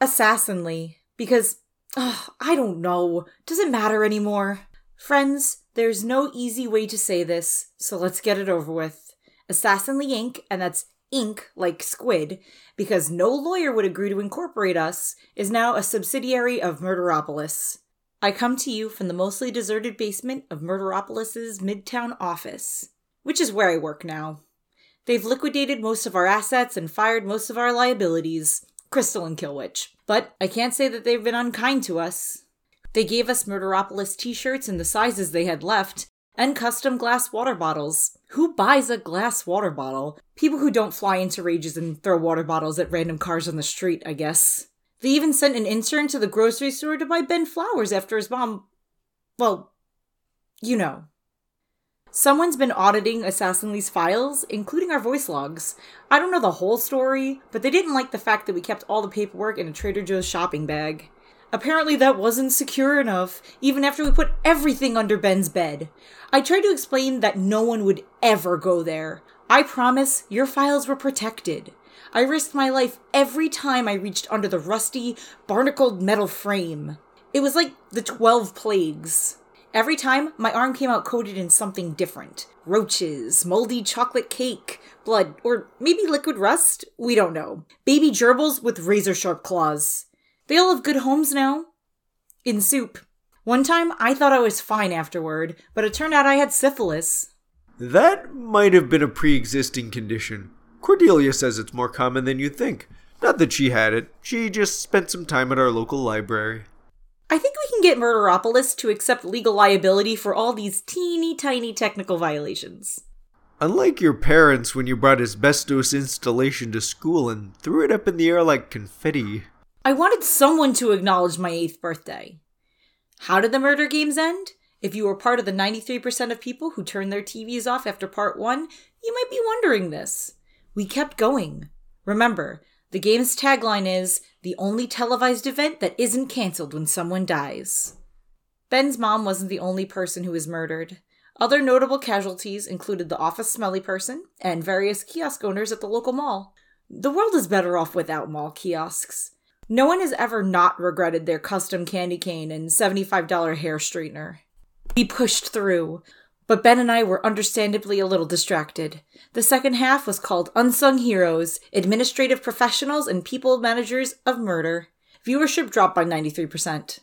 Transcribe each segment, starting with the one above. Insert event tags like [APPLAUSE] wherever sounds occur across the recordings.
Assassinly. Because, ugh, I don't know. Does it matter anymore? Friends, there's no easy way to say this, so let's get it over with. Assassinly Inc., and that's Ink, like squid, because no lawyer would agree to incorporate us, is now a subsidiary of Murderopolis. I come to you from the mostly deserted basement of Murderopolis's Midtown office, which is where I work now. They've liquidated most of our assets and fired most of our liabilities, Crystal and Killwitch. But I can't say that they've been unkind to us. They gave us Murderopolis t shirts in the sizes they had left, and custom glass water bottles. Who buys a glass water bottle? People who don't fly into rages and throw water bottles at random cars on the street, I guess. They even sent an intern to the grocery store to buy Ben flowers after his mom. Well, you know. Someone's been auditing Assassinly's files, including our voice logs. I don't know the whole story, but they didn't like the fact that we kept all the paperwork in a Trader Joe's shopping bag. Apparently, that wasn't secure enough, even after we put everything under Ben's bed. I tried to explain that no one would ever go there. I promise your files were protected. I risked my life every time I reached under the rusty, barnacled metal frame. It was like the 12 plagues. Every time, my arm came out coated in something different roaches, moldy chocolate cake, blood, or maybe liquid rust? We don't know. Baby gerbils with razor sharp claws. They all have good homes now. In soup. One time, I thought I was fine afterward, but it turned out I had syphilis. That might have been a pre existing condition. Cordelia says it's more common than you think. Not that she had it, she just spent some time at our local library. I think we can get Murderopolis to accept legal liability for all these teeny tiny technical violations. Unlike your parents when you brought asbestos insulation to school and threw it up in the air like confetti. I wanted someone to acknowledge my eighth birthday. How did the murder games end? If you were part of the 93% of people who turned their TVs off after part one, you might be wondering this. We kept going. Remember, the game's tagline is the only televised event that isn't canceled when someone dies. Ben's mom wasn't the only person who was murdered. Other notable casualties included the office smelly person and various kiosk owners at the local mall. The world is better off without mall kiosks. No one has ever not regretted their custom candy cane and $75 hair straightener. We pushed through, but Ben and I were understandably a little distracted. The second half was called Unsung Heroes Administrative Professionals and People Managers of Murder. Viewership dropped by 93%.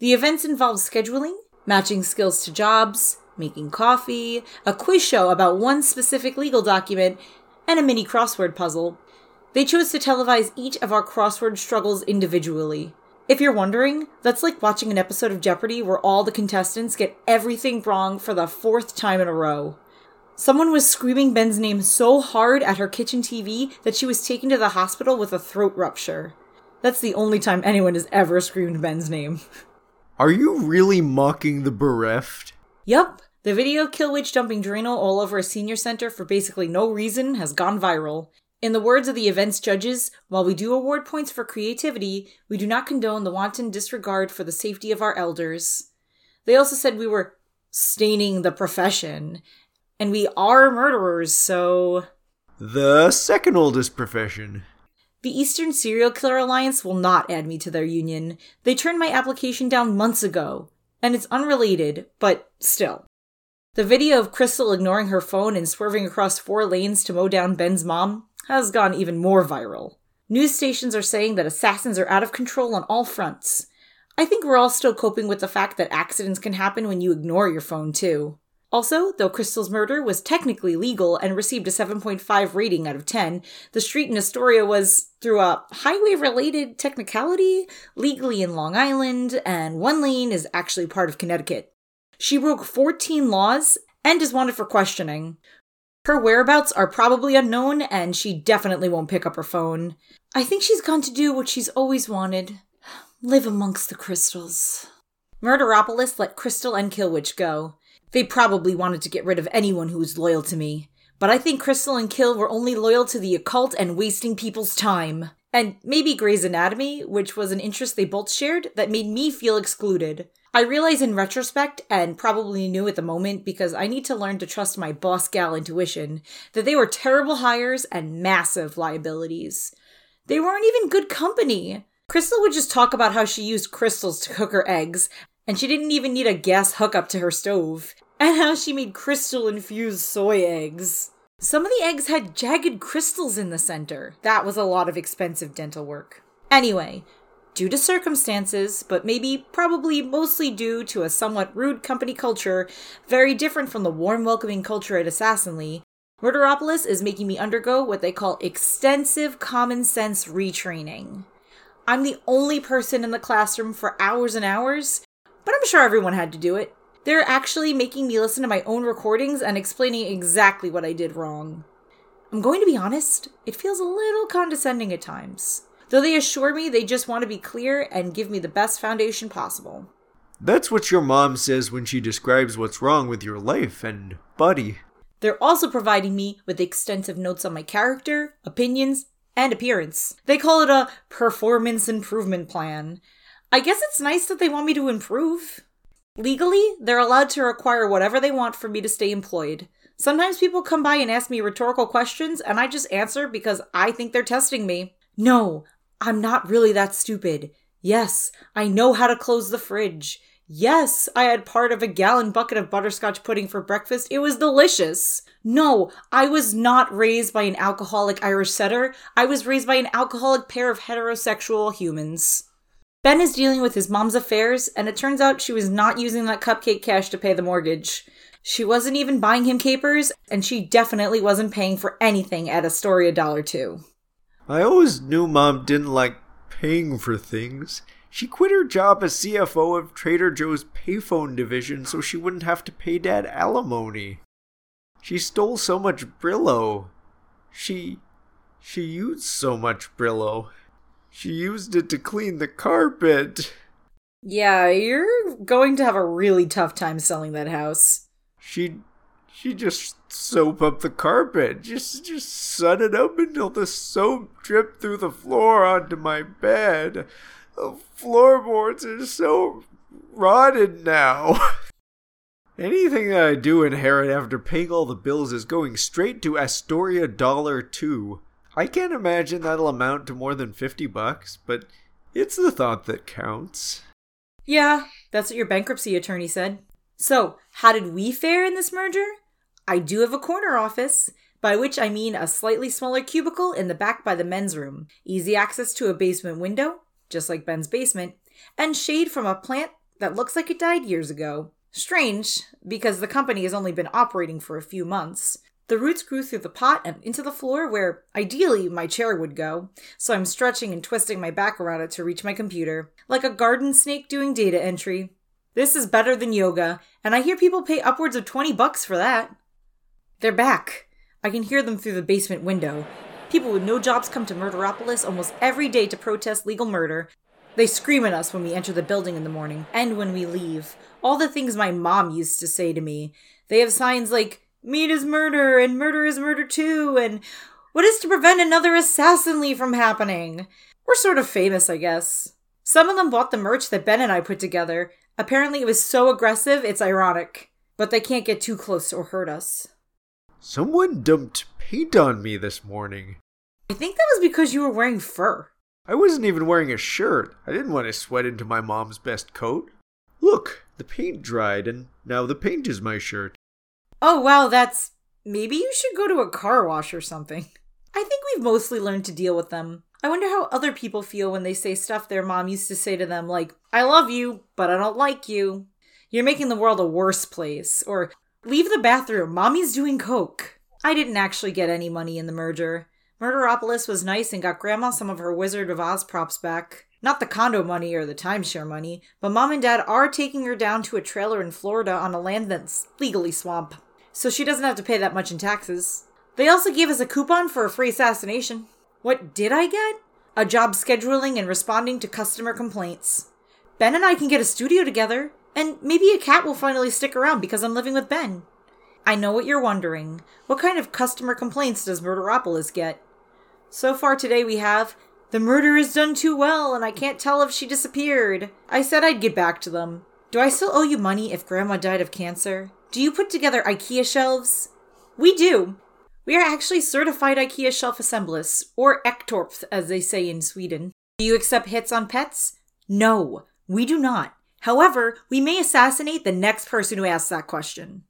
The events involved scheduling, matching skills to jobs, making coffee, a quiz show about one specific legal document, and a mini crossword puzzle. They chose to televise each of our crossword struggles individually. If you're wondering, that's like watching an episode of Jeopardy where all the contestants get everything wrong for the fourth time in a row. Someone was screaming Ben's name so hard at her kitchen TV that she was taken to the hospital with a throat rupture. That's the only time anyone has ever screamed Ben's name. Are you really mocking the bereft? Yup. The video of Killwitch dumping Drano all over a senior center for basically no reason has gone viral. In the words of the event's judges, while we do award points for creativity, we do not condone the wanton disregard for the safety of our elders. They also said we were staining the profession, and we are murderers, so. The second oldest profession. The Eastern Serial Killer Alliance will not add me to their union. They turned my application down months ago, and it's unrelated, but still. The video of Crystal ignoring her phone and swerving across four lanes to mow down Ben's mom has gone even more viral. News stations are saying that assassins are out of control on all fronts. I think we're all still coping with the fact that accidents can happen when you ignore your phone, too. Also, though Crystal's murder was technically legal and received a 7.5 rating out of 10, the street in Astoria was, through a highway related technicality, legally in Long Island, and one lane is actually part of Connecticut. She broke 14 laws and is wanted for questioning. Her whereabouts are probably unknown, and she definitely won't pick up her phone. I think she's gone to do what she's always wanted live amongst the crystals. Murderopolis let Crystal and Killwitch go. They probably wanted to get rid of anyone who was loyal to me. But I think Crystal and Kill were only loyal to the occult and wasting people's time. And maybe Grey's Anatomy, which was an interest they both shared that made me feel excluded. I realize in retrospect, and probably knew at the moment because I need to learn to trust my boss gal intuition, that they were terrible hires and massive liabilities. They weren't even good company. Crystal would just talk about how she used crystals to cook her eggs, and she didn't even need a gas hookup to her stove, and how she made crystal infused soy eggs. Some of the eggs had jagged crystals in the center. That was a lot of expensive dental work. Anyway, due to circumstances, but maybe probably mostly due to a somewhat rude company culture, very different from the warm, welcoming culture at Assassinly, Murderopolis is making me undergo what they call extensive common sense retraining. I'm the only person in the classroom for hours and hours, but I'm sure everyone had to do it. They're actually making me listen to my own recordings and explaining exactly what I did wrong. I'm going to be honest, it feels a little condescending at times, though they assure me they just want to be clear and give me the best foundation possible. That's what your mom says when she describes what's wrong with your life and buddy. They're also providing me with extensive notes on my character, opinions, and appearance. They call it a performance improvement plan. I guess it's nice that they want me to improve. Legally, they're allowed to require whatever they want for me to stay employed. Sometimes people come by and ask me rhetorical questions, and I just answer because I think they're testing me. No, I'm not really that stupid. Yes, I know how to close the fridge. Yes, I had part of a gallon bucket of butterscotch pudding for breakfast. It was delicious. No, I was not raised by an alcoholic Irish setter. I was raised by an alcoholic pair of heterosexual humans. Ben is dealing with his mom's affairs, and it turns out she was not using that cupcake cash to pay the mortgage. She wasn't even buying him capers, and she definitely wasn't paying for anything at Astoria Dollar 2. I always knew mom didn't like paying for things. She quit her job as CFO of Trader Joe's payphone division so she wouldn't have to pay dad alimony. She stole so much Brillo. She. she used so much Brillo. She used it to clean the carpet. Yeah, you're going to have a really tough time selling that house. She she just soap up the carpet. Just just set it up until the soap dripped through the floor onto my bed. The floorboards are so rotted now. [LAUGHS] Anything that I do inherit after paying all the bills is going straight to Astoria Dollar 2. I can't imagine that'll amount to more than 50 bucks, but it's the thought that counts. Yeah, that's what your bankruptcy attorney said. So, how did we fare in this merger? I do have a corner office, by which I mean a slightly smaller cubicle in the back by the men's room, easy access to a basement window, just like Ben's basement, and shade from a plant that looks like it died years ago. Strange, because the company has only been operating for a few months, the roots grew through the pot and into the floor where, ideally, my chair would go, so I'm stretching and twisting my back around it to reach my computer, like a garden snake doing data entry. This is better than yoga, and I hear people pay upwards of 20 bucks for that. They're back. I can hear them through the basement window. People with no jobs come to Murderopolis almost every day to protest legal murder. They scream at us when we enter the building in the morning and when we leave. All the things my mom used to say to me. They have signs like, Meat is murder, and murder is murder too, and what is to prevent another assassinly from happening? We're sort of famous, I guess. Some of them bought the merch that Ben and I put together. Apparently, it was so aggressive, it's ironic. But they can't get too close or hurt us. Someone dumped paint on me this morning. I think that was because you were wearing fur. I wasn't even wearing a shirt. I didn't want to sweat into my mom's best coat. Look, the paint dried, and now the paint is my shirt. Oh, wow, that's. Maybe you should go to a car wash or something. I think we've mostly learned to deal with them. I wonder how other people feel when they say stuff their mom used to say to them, like, I love you, but I don't like you. You're making the world a worse place. Or, leave the bathroom, mommy's doing coke. I didn't actually get any money in the merger. Murderopolis was nice and got Grandma some of her Wizard of Oz props back. Not the condo money or the timeshare money, but mom and dad are taking her down to a trailer in Florida on a land that's legally swamp so she doesn't have to pay that much in taxes. They also gave us a coupon for a free assassination. What did I get? A job scheduling and responding to customer complaints. Ben and I can get a studio together, and maybe a cat will finally stick around because I'm living with Ben. I know what you're wondering. What kind of customer complaints does Murderopolis get? So far today we have the murder is done too well and I can't tell if she disappeared. I said I'd get back to them. Do I still owe you money if grandma died of cancer? Do you put together IKEA shelves? We do. We are actually certified IKEA shelf assemblists, or Ektorp as they say in Sweden. Do you accept hits on pets? No, we do not. However, we may assassinate the next person who asks that question.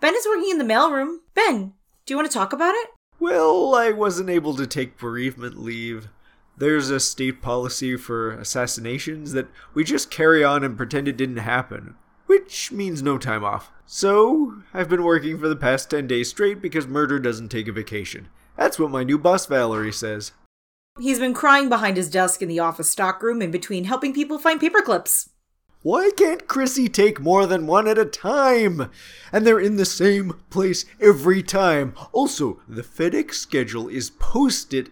Ben is working in the mailroom. Ben, do you want to talk about it? Well, I wasn't able to take bereavement leave. There's a state policy for assassinations that we just carry on and pretend it didn't happen, which means no time off. So, I've been working for the past 10 days straight because murder doesn't take a vacation. That's what my new boss Valerie says. He's been crying behind his desk in the office stockroom in between helping people find paper clips. Why can't Chrissy take more than one at a time? And they're in the same place every time. Also, the FedEx schedule is posted.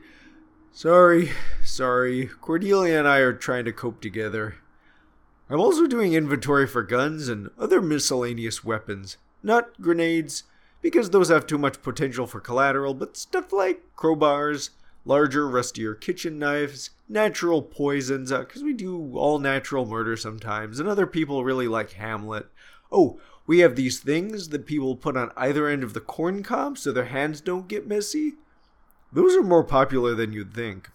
Sorry, sorry. Cordelia and I are trying to cope together. I'm also doing inventory for guns and other miscellaneous weapons. Not grenades, because those have too much potential for collateral, but stuff like crowbars, larger, rustier kitchen knives, natural poisons, because uh, we do all natural murder sometimes, and other people really like Hamlet. Oh, we have these things that people put on either end of the corn cob so their hands don't get messy. Those are more popular than you'd think.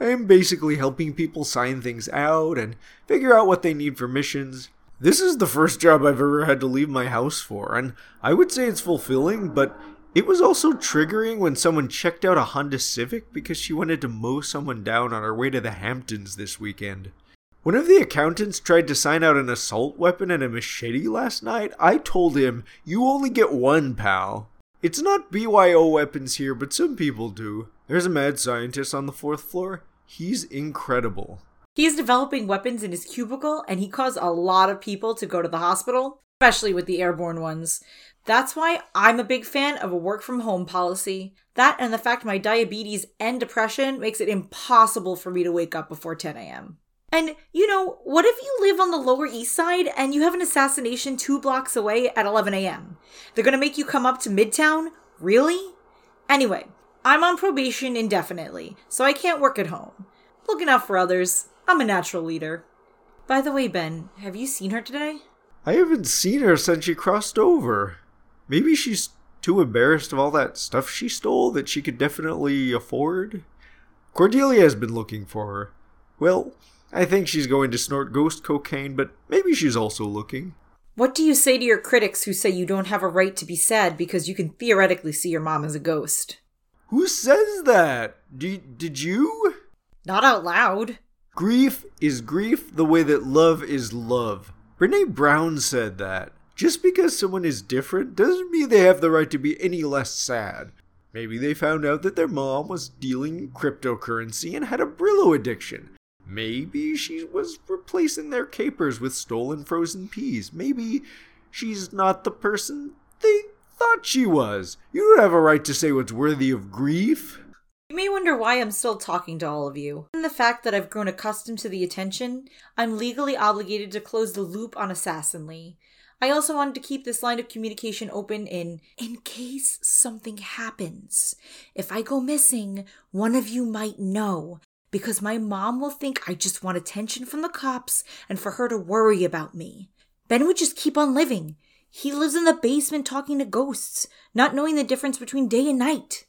I am basically helping people sign things out and figure out what they need for missions. This is the first job I've ever had to leave my house for, and I would say it's fulfilling, but it was also triggering when someone checked out a Honda Civic because she wanted to mow someone down on her way to the Hamptons this weekend. One of the accountants tried to sign out an assault weapon and a machete last night. I told him, You only get one, pal. It's not BYO weapons here, but some people do. There's a mad scientist on the fourth floor. He's incredible. He's developing weapons in his cubicle, and he caused a lot of people to go to the hospital, especially with the airborne ones. That's why I'm a big fan of a work from home policy. That and the fact my diabetes and depression makes it impossible for me to wake up before 10 a.m. And, you know, what if you live on the Lower East Side and you have an assassination two blocks away at 11 a.m.? They're gonna make you come up to Midtown? Really? Anyway, I'm on probation indefinitely, so I can't work at home. Looking out for others, I'm a natural leader. By the way, Ben, have you seen her today? I haven't seen her since she crossed over. Maybe she's too embarrassed of all that stuff she stole that she could definitely afford. Cordelia has been looking for her. Well, I think she's going to snort ghost cocaine, but maybe she's also looking. What do you say to your critics who say you don't have a right to be sad because you can theoretically see your mom as a ghost? Who says that? D- did you? Not out loud. Grief is grief the way that love is love. Brene Brown said that. Just because someone is different doesn't mean they have the right to be any less sad. Maybe they found out that their mom was dealing cryptocurrency and had a Brillo addiction. Maybe she was replacing their capers with stolen frozen peas. Maybe she's not the person they thought she was. You don't have a right to say what's worthy of grief. You may wonder why I'm still talking to all of you. And the fact that I've grown accustomed to the attention, I'm legally obligated to close the loop on Assassinly. I also wanted to keep this line of communication open in in case something happens. If I go missing, one of you might know because my mom will think I just want attention from the cops and for her to worry about me. Ben would just keep on living. He lives in the basement talking to ghosts, not knowing the difference between day and night.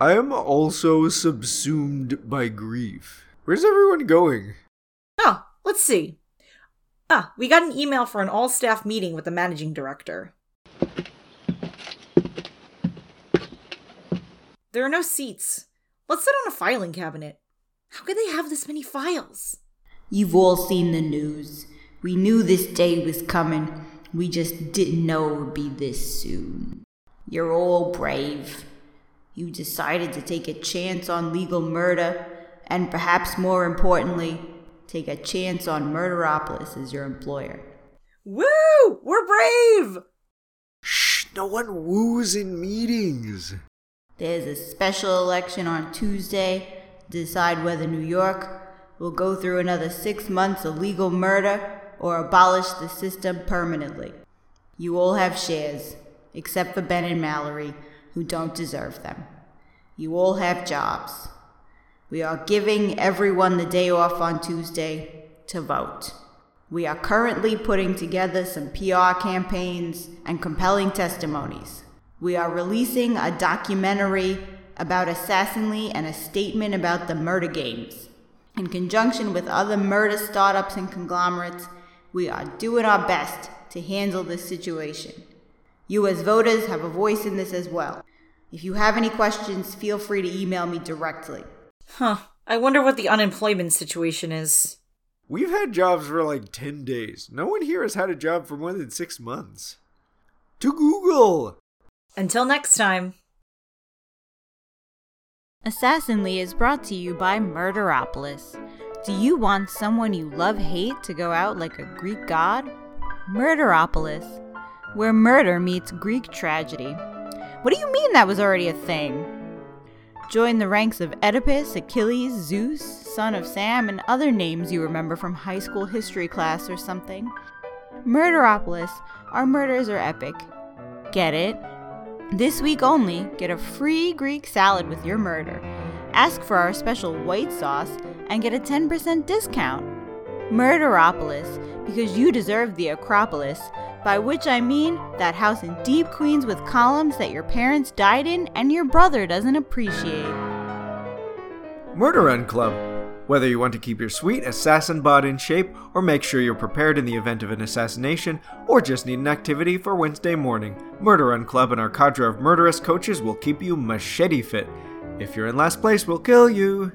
I am also subsumed by grief. Where's everyone going? Oh, let's see. Ah, we got an email for an all staff meeting with the managing director. There are no seats. Let's sit on a filing cabinet. How could they have this many files? You've all seen the news. We knew this day was coming. We just didn't know it would be this soon. You're all brave. You decided to take a chance on legal murder, and perhaps more importantly, take a chance on Murderopolis as your employer. Woo! We're brave! Shh, no one woos in meetings. There's a special election on Tuesday to decide whether New York will go through another six months of legal murder or abolish the system permanently. You all have shares, except for Ben and Mallory, who don't deserve them. You all have jobs. We are giving everyone the day off on Tuesday to vote. We are currently putting together some PR campaigns and compelling testimonies. We are releasing a documentary about Assassinly and a statement about the murder games. In conjunction with other murder startups and conglomerates, we are doing our best to handle this situation. You, as voters, have a voice in this as well. If you have any questions, feel free to email me directly. Huh. I wonder what the unemployment situation is. We've had jobs for like 10 days. No one here has had a job for more than six months. To Google! Until next time. Assassinly is brought to you by Murderopolis. Do you want someone you love hate to go out like a Greek god? Murderopolis, where murder meets Greek tragedy. What do you mean that was already a thing? Join the ranks of Oedipus, Achilles, Zeus, son of Sam, and other names you remember from high school history class or something. Murderopolis, our murders are epic. Get it? This week only, get a free Greek salad with your murder. Ask for our special white sauce and get a 10% discount. Murderopolis, because you deserve the Acropolis, by which I mean that house in deep Queens with columns that your parents died in and your brother doesn't appreciate. Murder Run Club. Whether you want to keep your sweet assassin bod in shape, or make sure you're prepared in the event of an assassination, or just need an activity for Wednesday morning, Murder Run Club and our cadre of murderous coaches will keep you machete fit. If you're in last place, we'll kill you.